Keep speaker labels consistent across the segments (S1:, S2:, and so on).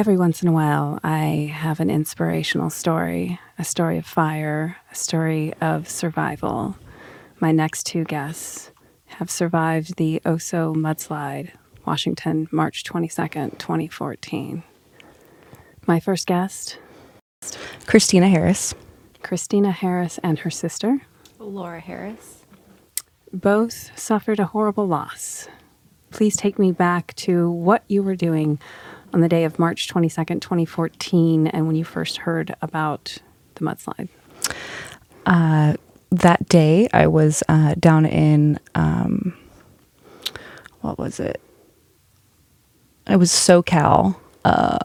S1: every once in a while, I have an inspirational story a story of fire, a story of survival. My next two guests have survived the Oso mudslide, Washington, March 22nd, 2014. My first guest,
S2: Christina Harris.
S1: Christina Harris and her sister,
S3: Laura Harris.
S1: both suffered a horrible loss. Please take me back to what you were doing on the day of March 22nd, 2014, and when you first heard about the mudslide.
S2: That day, I was uh, down in, um, what was it? It was SoCal. Uh,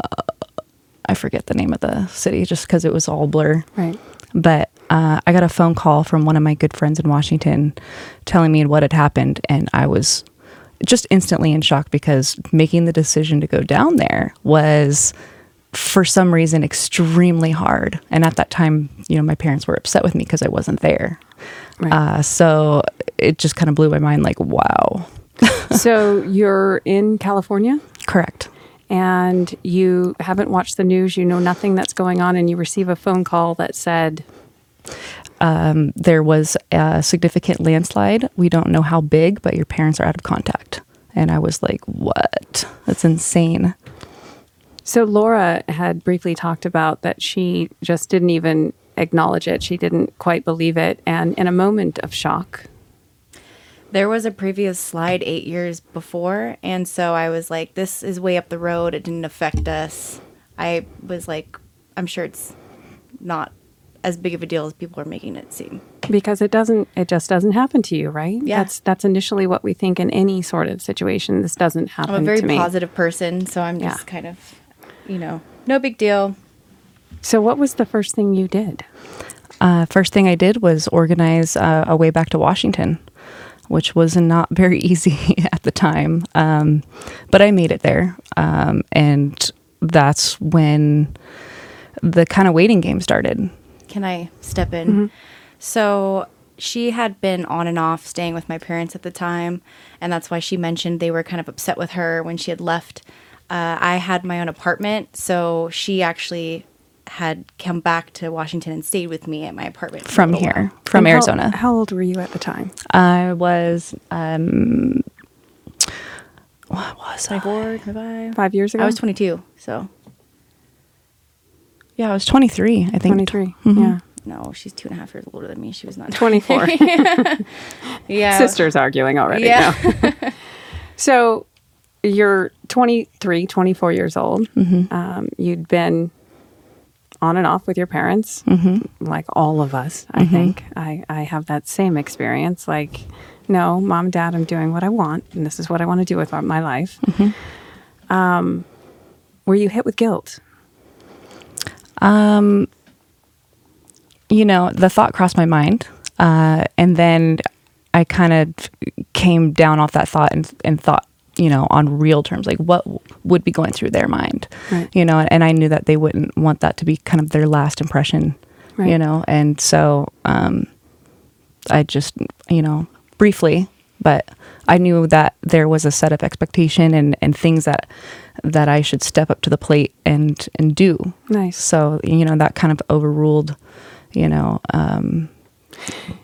S2: I forget the name of the city just because it was all blur.
S1: Right.
S2: But uh, I got a phone call from one of my good friends in Washington telling me what had happened. And I was just instantly in shock because making the decision to go down there was, for some reason, extremely hard. And at that time, you know, my parents were upset with me because I wasn't there.
S1: Right.
S2: Uh, so it just kind of blew my mind like, wow.
S1: so you're in California
S2: Correct.
S1: and you haven't watched the news, you know nothing that's going on, and you receive a phone call that said,
S2: Um, there was a significant landslide. We don't know how big, but your parents are out of contact. And I was like, what? That's insane.
S1: So Laura had briefly talked about that she just didn't even acknowledge it. She didn't quite believe it. And in a moment of shock,
S3: There was a previous slide eight years before, and so I was like, "This is way up the road. It didn't affect us." I was like, "I'm sure it's not as big of a deal as people are making it seem."
S1: because it doesn't, it just doesn't happen to you, right?
S3: Yeah.
S1: That's that's initially what we think in any sort of situation. This doesn't happen
S3: I'm a very
S1: to me.
S3: positive person, so I'm
S1: Yeah.
S3: just kind of, you know, no big deal.
S1: So what was the first thing you did?
S2: Uh, first thing I did was organize uh, a way back to Washington, which was not very easy at the time. Um, but I made it there. Um, and that's when the kind of waiting game started.
S3: Can I step in? So she had been on and off staying with my parents at the time, and that's why she mentioned they were kind of upset with her when she had left. Uh, I had my own apartment, so she actually had come back to Washington and stayed with me at my apartment
S2: From here,
S3: while.
S2: from
S1: And
S2: Arizona.
S1: How, old were you at the time?
S2: I was, um, what was I?
S3: 24, 25.
S1: Five years ago?
S3: I was 22, so
S2: Yeah, I was 23, I think.
S1: 23.
S2: Mhm.
S1: Yeah.
S3: no, she's two and a half years older than me. She was not
S1: 24.
S3: Yeah,
S1: Sisters arguing already.
S3: Yeah.
S1: no. so you're 23, 24 years old. Um, you'd been on and off with your parents, like all of us, I think. I, I have that same experience. Like, no, mom, dad, I'm doing what I want, and this is what I want to do with my life. Um, were you hit with guilt?
S2: You know, the thought crossed my mind. Uh, and then I kind of came down off that thought and, and thought, you know, on real terms, like what would be going through their mind,
S1: Right.
S2: you know, and I knew that they wouldn't want that to be kind of their last impression, you know, and so um, I just, you know, briefly, but I knew that there was a set of expectation and, and things that that I should step up to the plate and and do.
S1: Nice.
S2: So you know that kind of overruled, you know, um,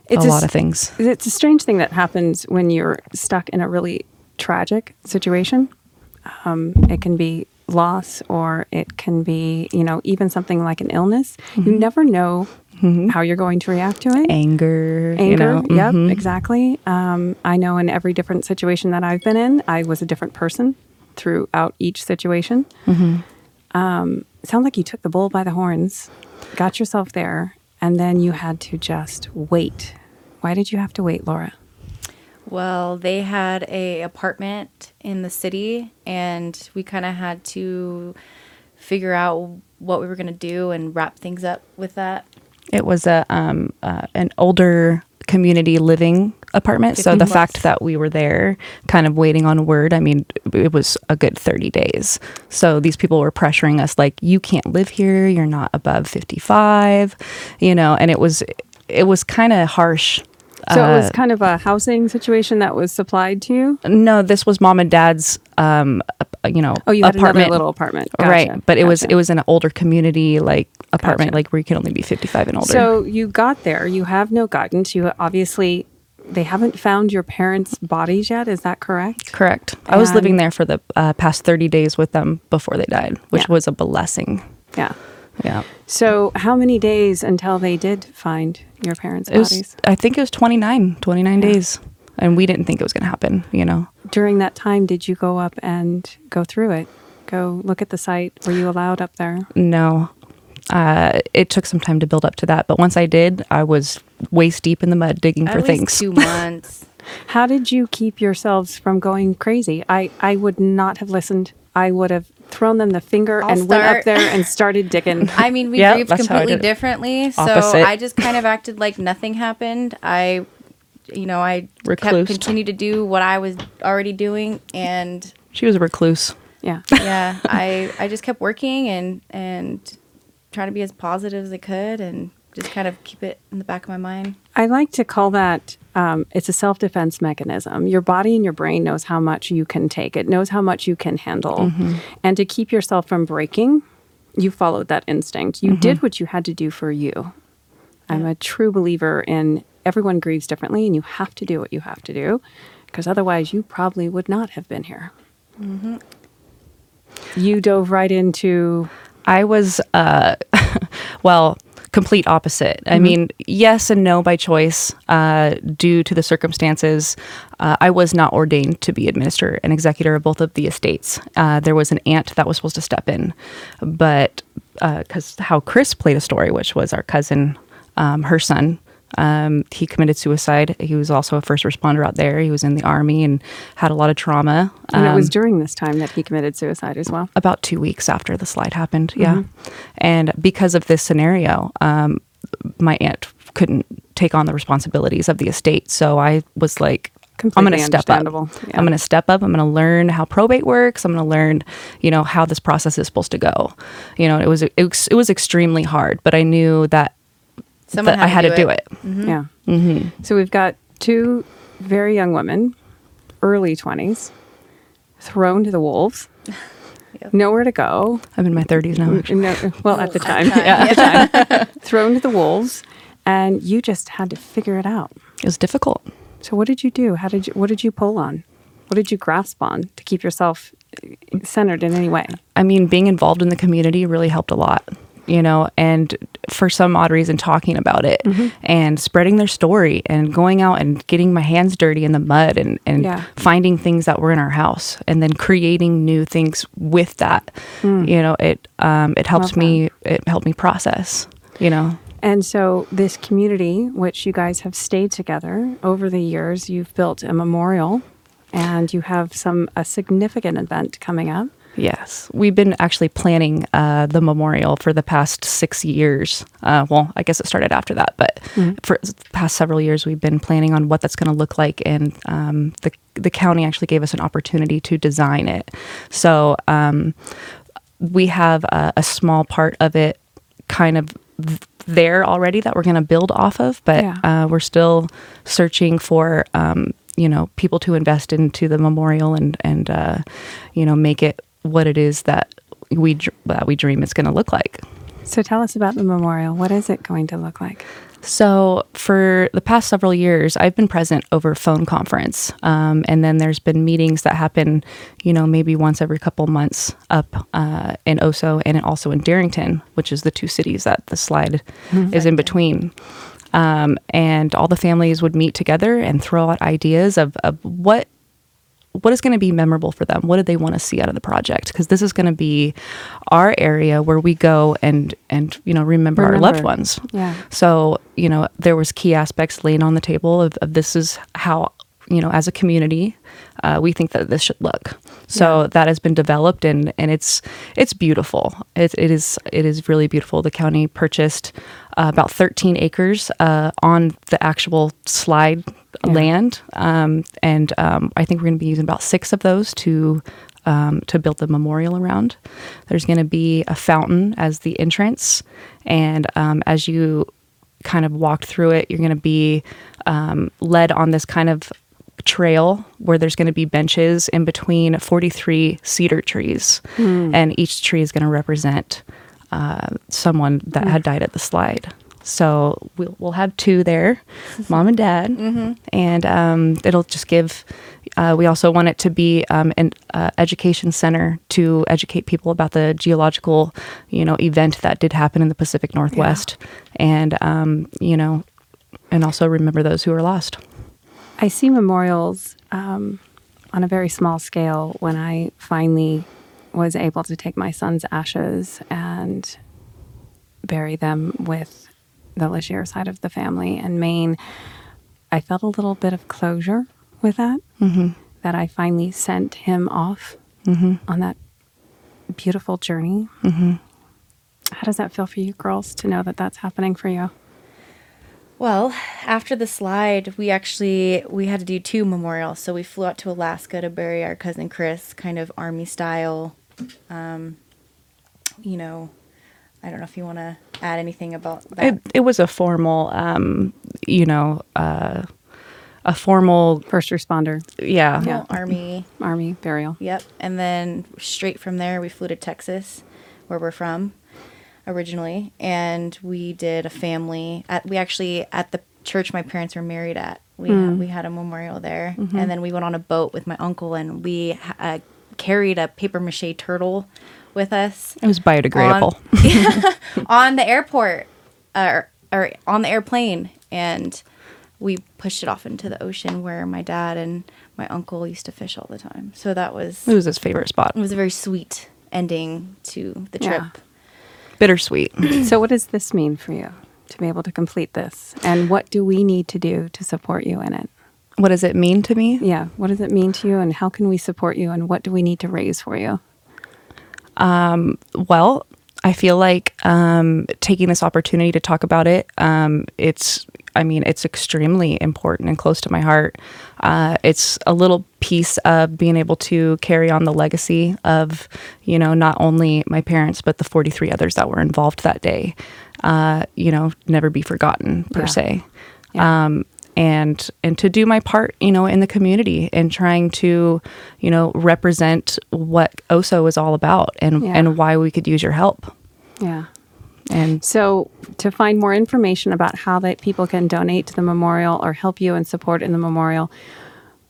S1: It's
S2: a
S1: a
S2: lot of things.
S1: It's a strange thing that happens when you're stuck in a really tragic situation. Um, it can be loss or it can be, you know, even something like an illness. You never know how you're going to react to it.
S2: Anger,
S1: Anger.
S2: you know,
S1: Yep,
S2: mhm.
S1: exactly. Um, I know in every different situation that I've been in, I was a different person throughout each situation.
S2: Mm-hmm.
S1: Um, sounds like you took the bull by the horns, got yourself there, and then you had to just wait. Why did you have to wait, Laura?
S3: Well, they had a apartment in the city, and we kind of had to figure out what we were going to do and wrap things up with that.
S2: It was a um, uh, an older community living apartment. So the
S3: plus.
S2: fact that we were there, kind of waiting on word, I mean, it was a good thirty days. So these people were pressuring us, like, you can't live here. You're not above fifty five, you know. And it was it was kind of harsh
S1: So it was
S2: Uh,
S1: kind of a housing situation that was supplied to you.
S2: no, this was mom and dad's, um, you know,
S1: Oh, you had
S2: apartment.
S1: another little apartment, Gotcha.
S2: Right, but it was it was an older community like apartment,
S1: Gotcha.
S2: like where you can only be fifty five and older.
S1: So you got there. You have no guidance. You obviously they haven't found your parents' bodies yet. Is that correct?
S2: Correct. I was living there for the uh, past 30 days with them before they died, which
S1: Yeah.
S2: was a blessing.
S1: Yeah.
S2: Yeah.
S1: So how many days until they did find your parents'
S2: It was. I think it was 29, 29 days. And we didn't think it was going to happen, you know?
S1: During that time, did you go up and go through it? Go look at the site. Were you allowed up there?
S2: No. Uh, it took some time to build up to that. But once I did, I was waist deep in the mud digging
S3: At
S2: for things.
S3: two months.
S1: How did you keep yourselves from going crazy? I, I would not have listened. I would have thrown them the finger
S3: I'll
S1: and went up
S3: start.
S1: there and started digging.
S3: I mean, we
S2: Yeah,
S3: grieved
S2: that's how I
S3: completely
S2: did it.
S3: differently. So I just kind of acted like nothing happened. I, you know, I kept
S2: Reclused.
S3: continued to do what I was already doing, and
S2: She was a recluse.
S1: yeah.
S3: yeah, I I just kept working and and trying to be as positive as I could, and just kind of keep it in the back of my mind.
S1: I like to call that um, it's a self defense mechanism. Your body and your brain knows how much you can take. It knows how much you can handle, and to keep yourself from breaking, you followed that instinct. You did what you had to do for you. I'm a true believer in everyone grieves differently, and you have to do what you have to do, because otherwise, you probably would not have been here. You dove right into
S2: I was, uh, well, complete opposite. I mean, yes and no by choice, uh, due to the circumstances. Uh, I was not ordained to be administrator and executor of both of the estates. Uh, there was an aunt that was supposed to step in, but because how Chris played a story, which was our cousin, um, her son. Um, he committed suicide. He was also a first responder out there. He was in the army and had a lot of trauma.
S1: and it was
S2: Um,
S1: during this time that he committed suicide as well.
S2: about two weeks after the slide happened. Yeah. And because of this scenario, um, my aunt couldn't take on the responsibilities of the estate. So I was like, I'm going to step up.
S1: Yeah.
S2: I'm going to step up. I'm going to learn how probate works. I'm going to learn, you know, how this process is supposed to go. You know, it was, it was extremely hard, but I knew that,
S3: Someone
S2: that I had to do it. Mm-hmm.
S1: Yeah. Mm-hmm. So we've got two very young women, early 20s, thrown to the wolves,
S3: Yep.
S1: nowhere to go.
S2: I'm in my 30s now. Actually.
S1: No, well, at the time,
S3: time,
S1: yeah, at the time, thrown to the wolves, and you just had to figure it out.
S2: It was difficult.
S1: So what did you do? How did you? What did you pull on? What did you grasp on to keep yourself eh, centered in any way?
S2: I mean, being involved in the community really helped a lot, you know, and for some odd reason, talking about it
S1: Mm-hmm.
S2: and spreading their story and going out and getting my hands dirty in the mud and, and
S1: Yeah.
S2: finding things that were in our house and then creating new things with that. You know, it, um, it helps
S1: Mm. Love
S2: me, it helped me process, you know.
S1: And so, this community, which you guys have stayed together over the years, you've built a memorial, and you have some a significant event coming up.
S2: Yes, we've been actually planning uh, the memorial for the past six years. Uh, well, I guess it started after that, but for the past several years, we've been planning on what that's going to look like, and um, the the county actually gave us an opportunity to design it. So um, we have a, a small part of it kind of th- there already that we're going to build off of, but
S1: Yeah.
S2: uh, we're still searching for um, you know people to invest into the memorial and and uh, you know make it what it is that we that we dream it's going to look like.
S1: So, tell us about the memorial. What is it going to look like?
S2: So, for the past several years, I've been present over phone conference. Um, and then there's been meetings that happen, you know, maybe once every couple months up uh, in Oso and also in Darrington, which is the two cities that the slide is in between. Um, and all the families would meet together and throw out ideas of, of what what is going to be memorable for them? What do they want to see out of the project? Because this is going to be our area where we go and and you know remember, our loved ones.
S1: Yeah.
S2: so you know there was key aspects laying on the table of, of this is how you know as a community uh, we think that this should look so
S1: Yeah.
S2: that has been developed and and it's it's beautiful it, it is it is really beautiful the county purchased uh, about 13 acres uh, on the actual slide
S1: Yeah.
S2: land um, and um, i think we're going to be using about six of those to um, to build the memorial around there's going to be a fountain as the entrance and um, as you kind of walked through it. You're going to be um, led on this kind of trail where there's going to be benches in between 43 cedar trees, and each tree is going to represent uh, someone that had died at the slide. So we'll, we'll have two there, mom and dad, and um, it'll just give. Uh, we also want it to be um, an uh, education center to educate people about the geological, you know, event that did happen in the Pacific Northwest, and um, you know, and also remember those who are lost.
S1: I see memorials um, on a very small scale when I finally was able to take my son's ashes and bury them with the Legier side of the family in Maine. I felt a little bit of closure with that, mm-hmm. that I finally sent him off on that beautiful journey. Mm-hmm. How does that feel for you girls to know that that's happening for you?
S3: Well, after the slide, we actually we had to do two memorials. So we flew out to Alaska to bury our cousin Chris, kind of army style. Um, you know, I don't know if you want to add anything about that.
S2: It, it was a formal, um, you know, uh, a formal,
S1: First responder,
S2: yeah,
S1: Yeah.
S3: Army.
S1: army burial.
S3: Yep. And then straight from there, we flew to Texas, where we're from originally, and we did a family. At we actually at the church my parents were married at. We we had a memorial there, and then we went on a boat with my uncle, and we uh, carried a paper mache turtle with us
S2: it was biodegradable.
S3: on, on the airport uh, or on the airplane and we pushed it off into the ocean where my dad and my uncle used to fish all the time so that was
S2: It was his favorite spot.
S3: it was a very sweet ending to the trip
S1: Yeah.
S2: Bittersweet.
S1: So, what does this mean for you to be able to complete this? And what do we need to do to support you in it?
S2: what does it mean to me?
S1: Yeah. What does it mean to you? And how can we support you? And what do we need to raise for you?
S2: Well, I feel like um, taking this opportunity to talk about it, um, it's, I mean, it's extremely important and close to my heart. Uh, it's a little piece of being able to carry on the legacy of, you know, not only my parents, but the 43 others that were involved that day. Uh, you know, never be forgotten per
S1: Yeah.
S2: se.
S1: Yeah.
S2: um, and and to do my part, you know, in the community and trying to, you know, represent what OSO is all about and
S1: Yeah.
S2: and why we could use your help.
S1: Yeah.
S2: And
S1: So, to find more information about how that people can donate to the memorial or help you and support in the memorial,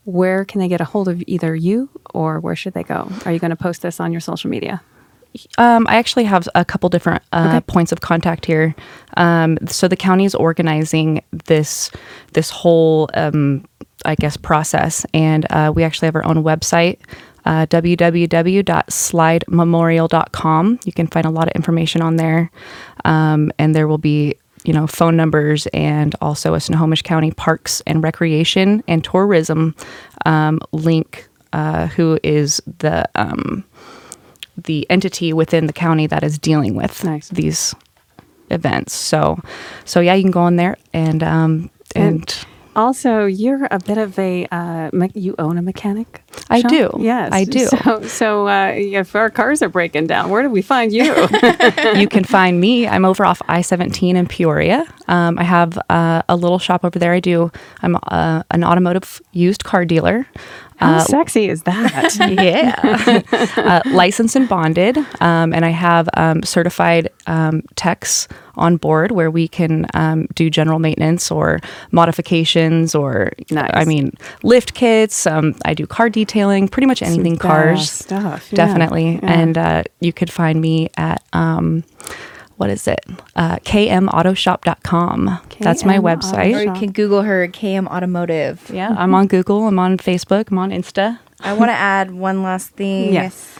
S1: where can they get a hold of either you or where should they go? Are you going to post this on your social media?
S2: Um, I actually have a couple different uh,
S1: Okay.
S2: points of contact here. Um, so the county is organizing this this whole, um, I guess, process, and uh, we actually have our own website. Uh, www.slidememorial.com. You can find a lot of information on there, um, and there will be you know phone numbers and also a Snohomish County Parks and Recreation and Tourism um, link, uh, who is the um, the entity within the county that is dealing with
S1: Nice.
S2: these events. So, so yeah, you can go on there and um and,
S1: And- Also, you're a bit of a uh, me- you own a mechanic.
S2: I do.
S1: Yes,
S2: I do.
S1: So, so uh, if our cars are breaking down, where do we find you?
S2: you can find me. I'm over off I 17 in Peoria. Um, I have uh, a little shop over there. I do. I'm uh, an automotive used car dealer.
S1: How
S2: Uh,
S1: sexy is that?
S2: yeah. uh, licensed and bonded. Um, and I have um, certified um, techs on board where we can um, do general maintenance or modifications or,
S1: Nice.
S2: I mean, lift kits. Um, I do car detailing, pretty much anything
S1: Some
S2: cars.
S1: stuff.
S2: Definitely.
S1: Yeah.
S2: And uh, you could find me at, um, what is it? Uh, kmautoshop.com. That's my website.
S3: or you can google her km automotive
S2: Yeah, I'm on Google. I'm on Facebook. I'm on Insta.
S3: I want to add one last thing.
S1: Yes.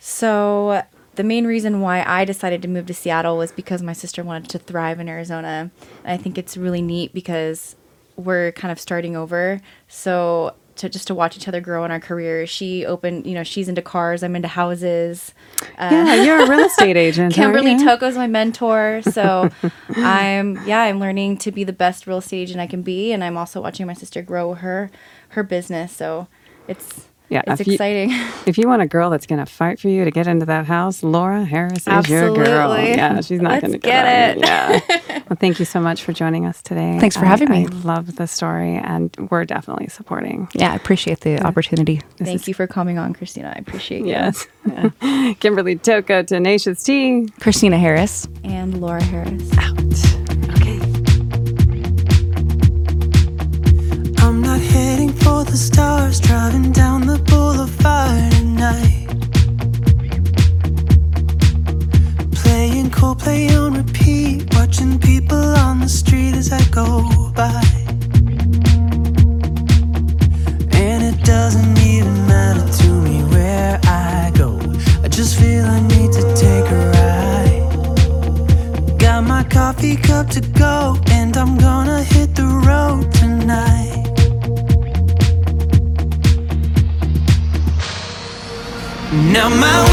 S3: So the main reason why I decided to move to Seattle was because my sister wanted to thrive in Arizona. And I think it's really neat because we're kind of starting over. So to just to watch each other grow in our careers. She opened, you know, she's into cars. I'm into houses.
S1: Uh, yeah, you're a real estate agent.
S3: Kimberly? Toko's my mentor, so I'm yeah, I'm learning to be the best real estate agent I can be, and I'm also watching my sister grow her her business. So it's
S1: Yeah,
S3: it's
S1: if you-
S3: exciting.
S1: If you want a girl that's going to fight for you to get into that house, Laura Harris is your girl.
S3: Absolutely.
S1: Yeah, she's not going to
S3: get
S1: on
S3: it.
S1: you. Yeah. well, thank you so much for joining us today.
S2: Thanks for
S1: I-
S2: having me.
S1: I love the story, and we're definitely supporting.
S2: Yeah, I appreciate the opportunity.
S3: Thank you for coming on, Christina. I appreciate you.
S1: Yes. Yeah. Kimberly Toko, Tenacious T.
S2: Christina Harris.
S3: And Laura Harris.
S1: Out.
S4: The stars, driving down the boulevard at night. Playing Coldplay on repeat, watching people on the street as I go by. And it doesn't even matter to me where I go. I just feel I need to take a ride. Got my coffee cup to go, Now my